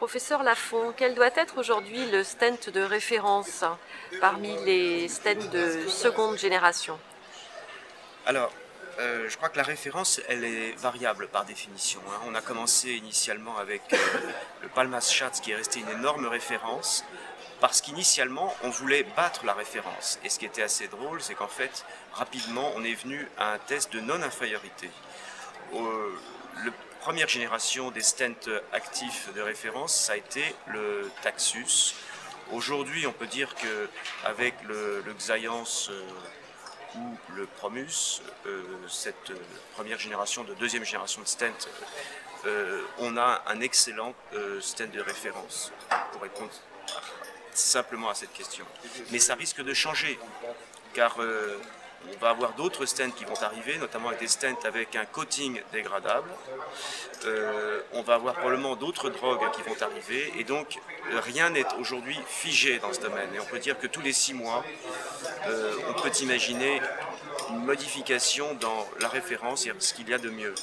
Professeur Lafont, quel doit être aujourd'hui le stent de référence parmi les stents de seconde génération Alors, euh, je crois que la référence, elle est variable par définition. hein. On a commencé initialement avec euh, le Palmas Schatz qui est resté une énorme référence parce qu'initialement, on voulait battre la référence. Et ce qui était assez drôle, c'est qu'en fait, rapidement, on est venu à un test de non-infériorité. Première génération des stents actifs de référence, ça a été le Taxus. Aujourd'hui, on peut dire que avec le, le euh, ou le Promus, euh, cette première génération de deuxième génération de stent, euh, on a un excellent stent de référence pour répondre simplement à cette question. Mais ça risque de changer, car on va avoir d'autres stents qui vont arriver, notamment des stents avec un coating dégradable. Euh, on va avoir probablement d'autres drogues qui vont arriver, et donc rien n'est aujourd'hui figé dans ce domaine. Et on peut dire que tous les six mois, euh, on peut imaginer une modification dans la référence et ce qu'il y a de mieux.